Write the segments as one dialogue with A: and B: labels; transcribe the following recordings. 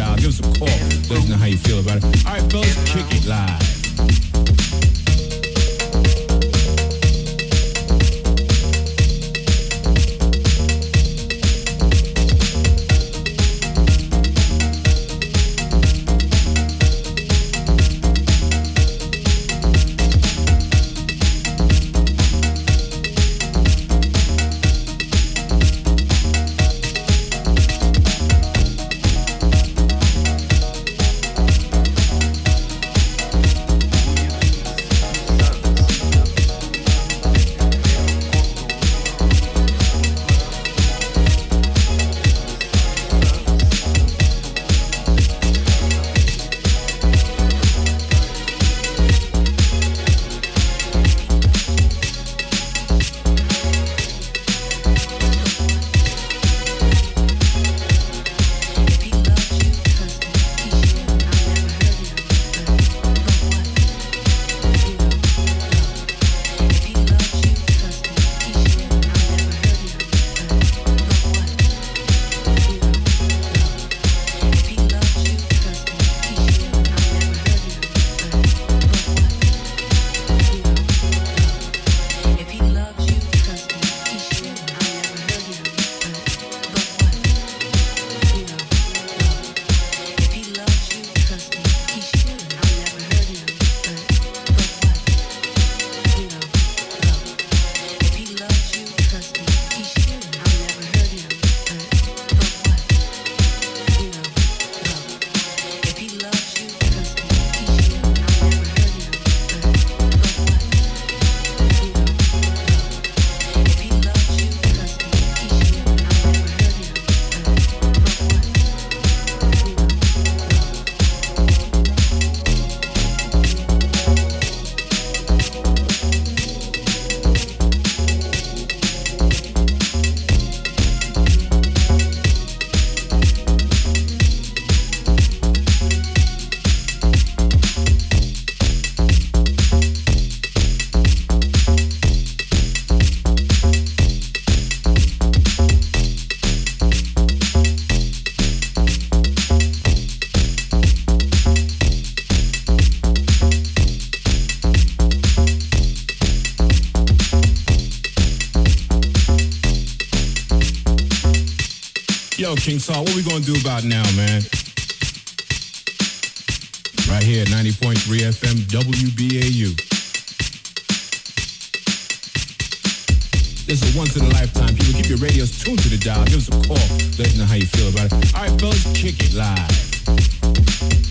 A: the.
B: Give us a call. Let us know how you feel King Saul, what we gonna do about now, man? Right here, at 90.3 FM, WBAU. This is a once in a lifetime. People keep your radios tuned to the dial. Give us a call. Let us know how you feel about it. All right, fellas, kick it live.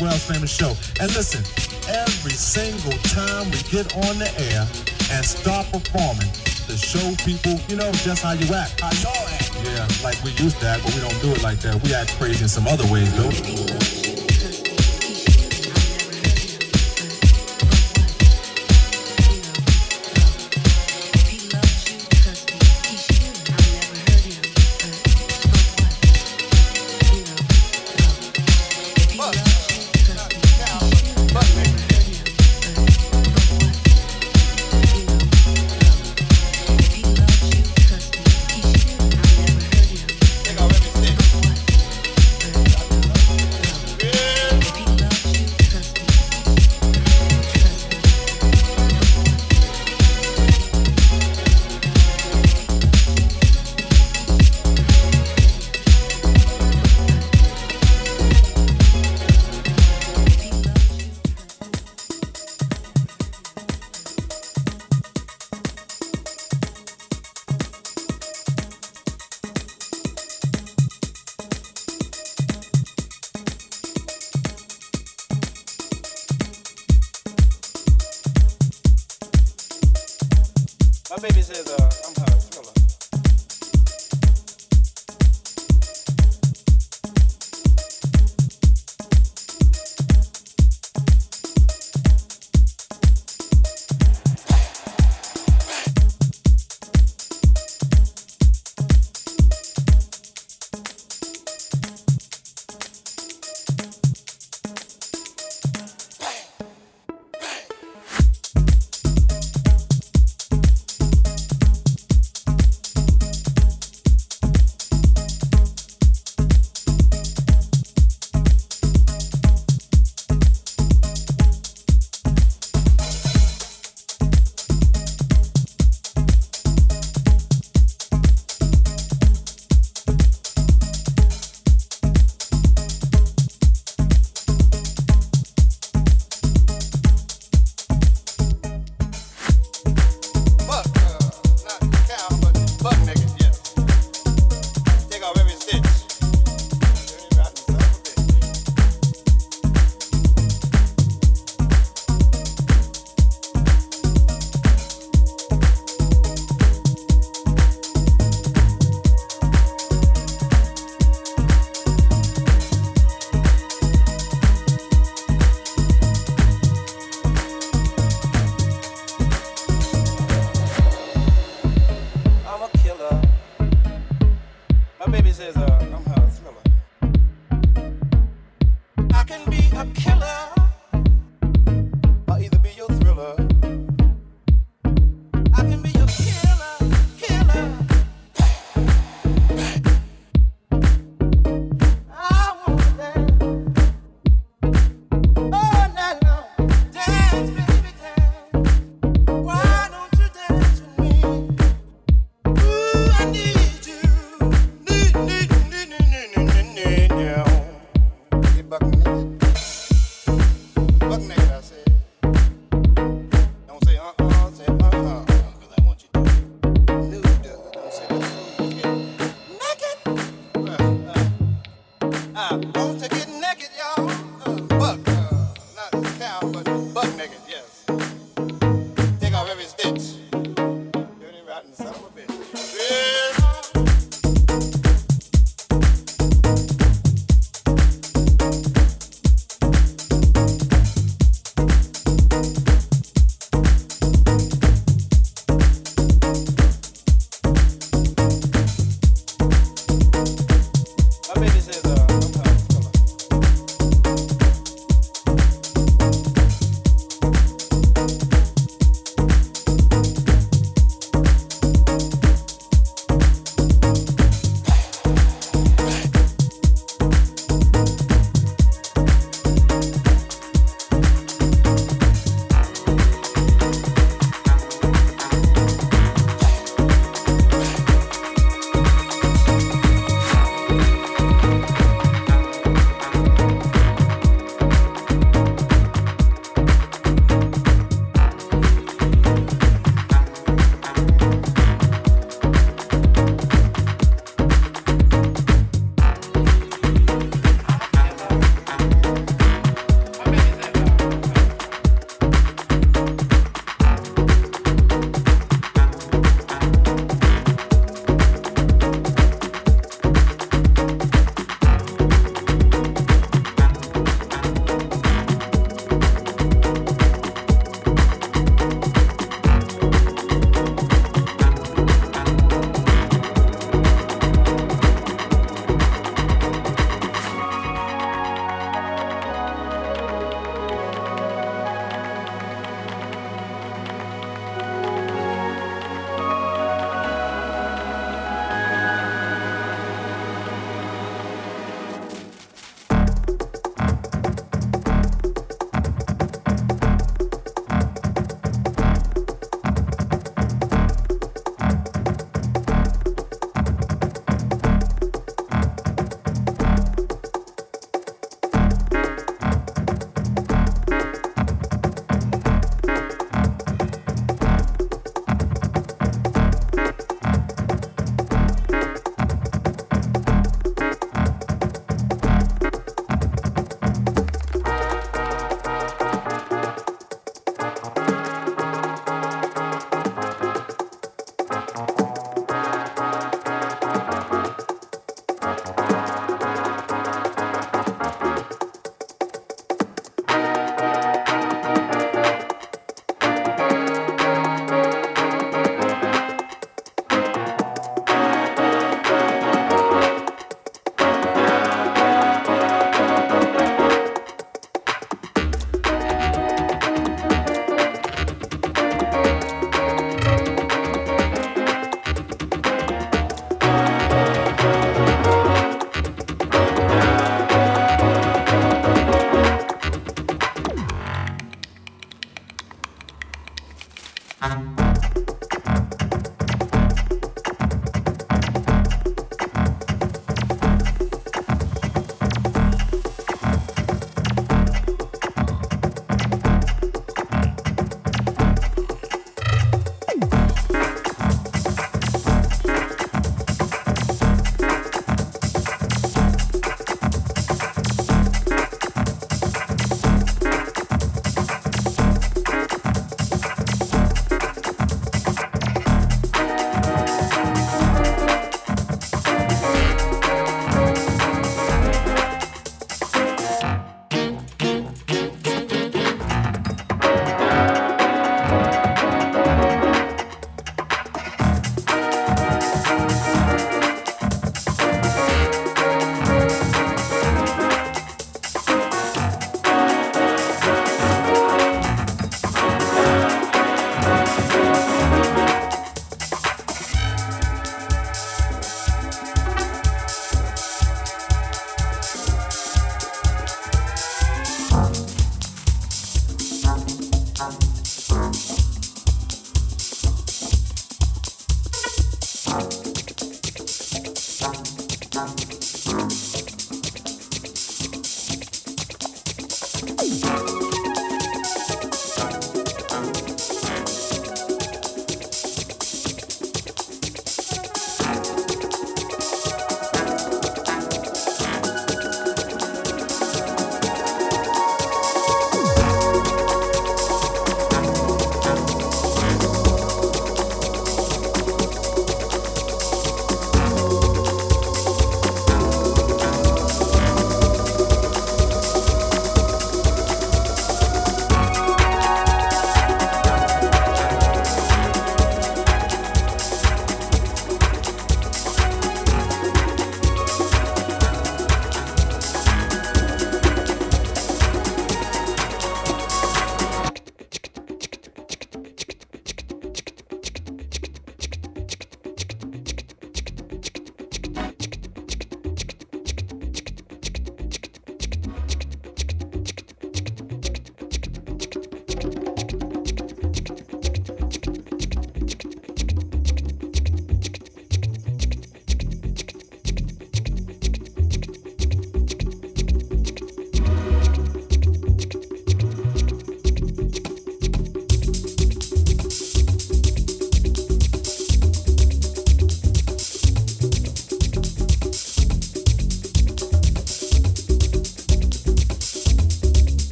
C: World's famous show. And listen, every single time we get on the air and start performing, to show people, you know, just how you act. How y'all act. Yeah, like we used to act, but we don't do it like that. We act crazy in some other ways, though.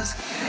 D: más.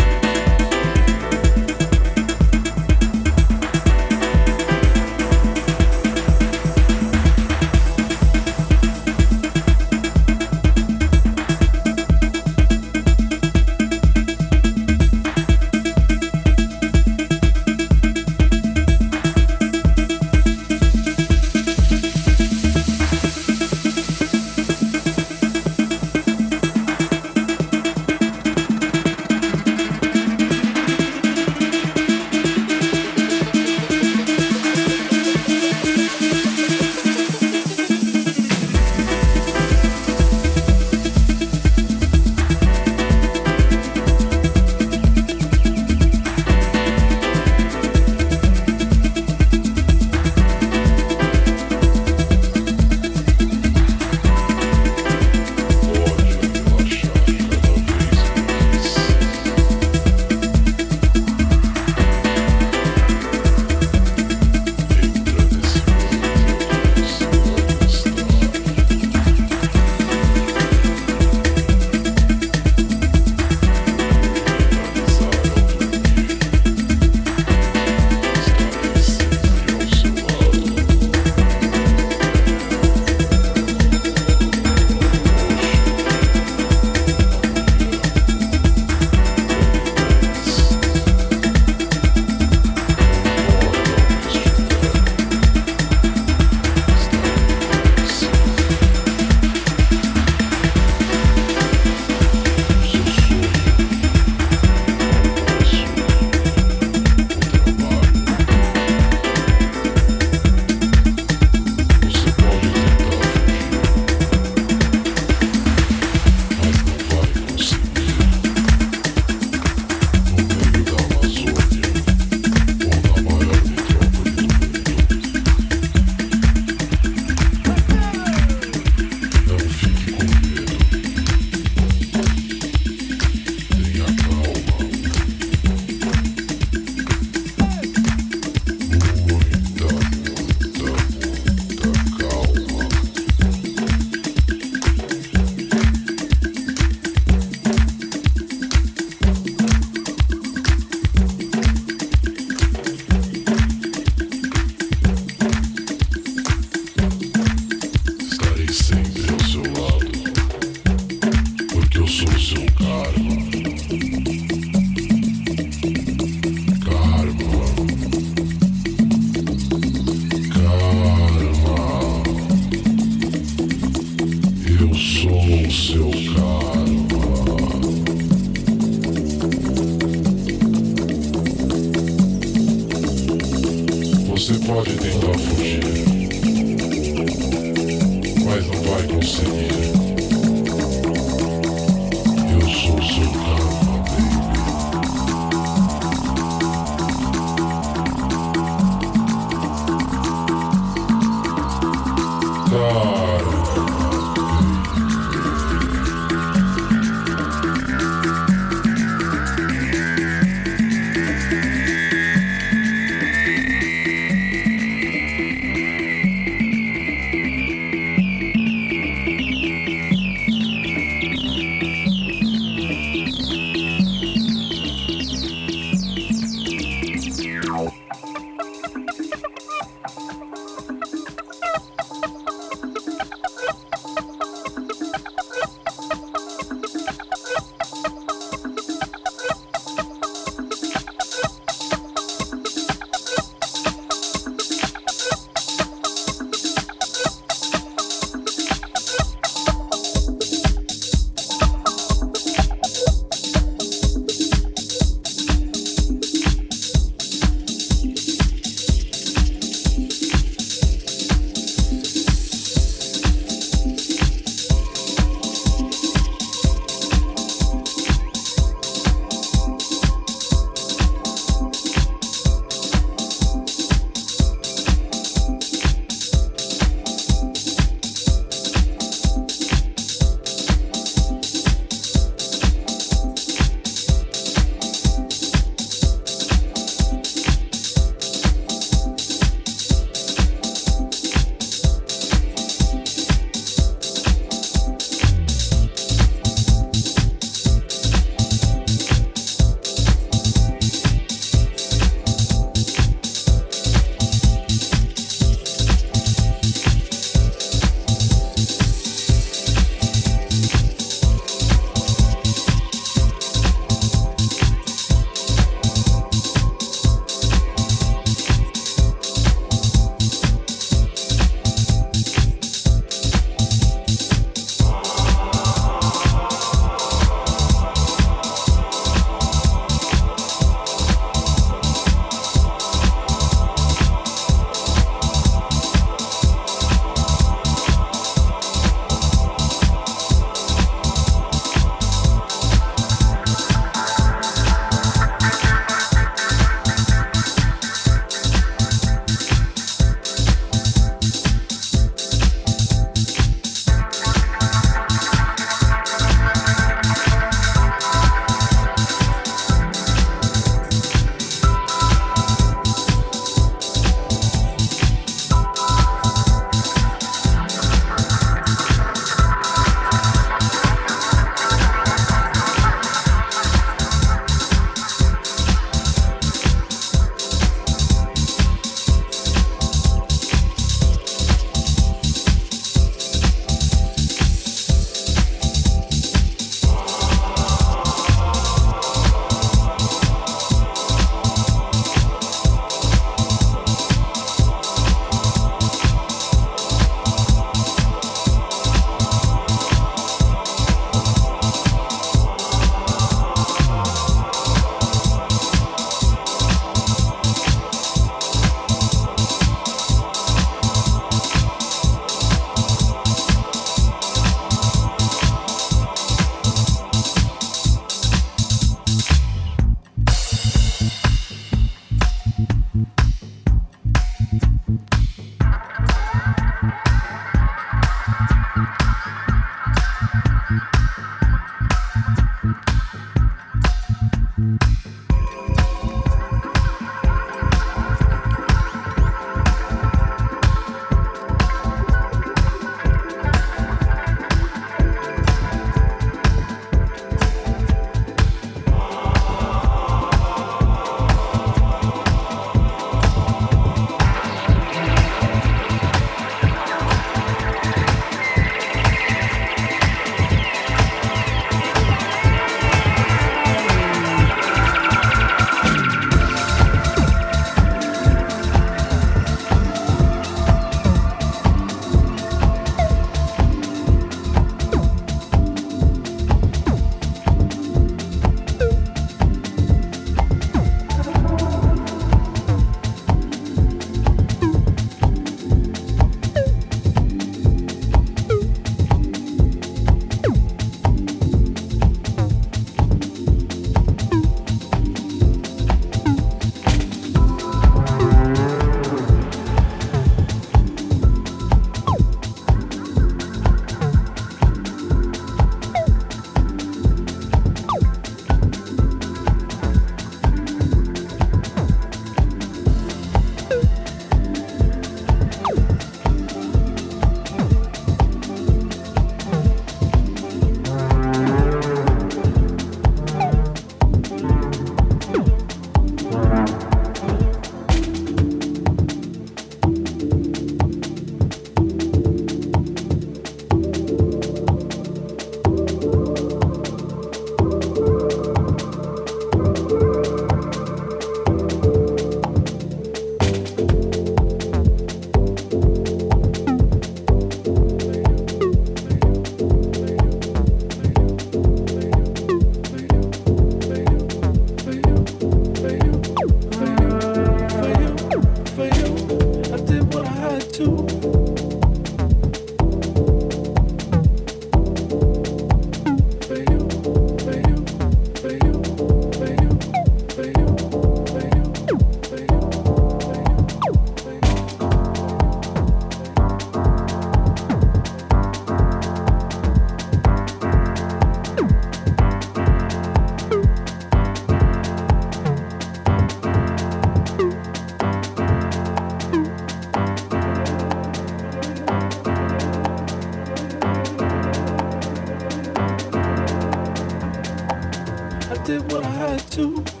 D: did what I
E: had to.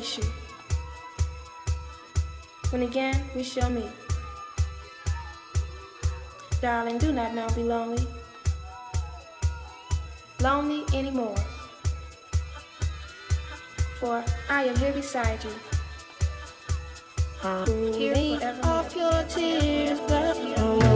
E: To embrace you. When again we shall meet. Darling, do not now be lonely, lonely anymore, for I am here beside you. Here forevermore. off your tears, but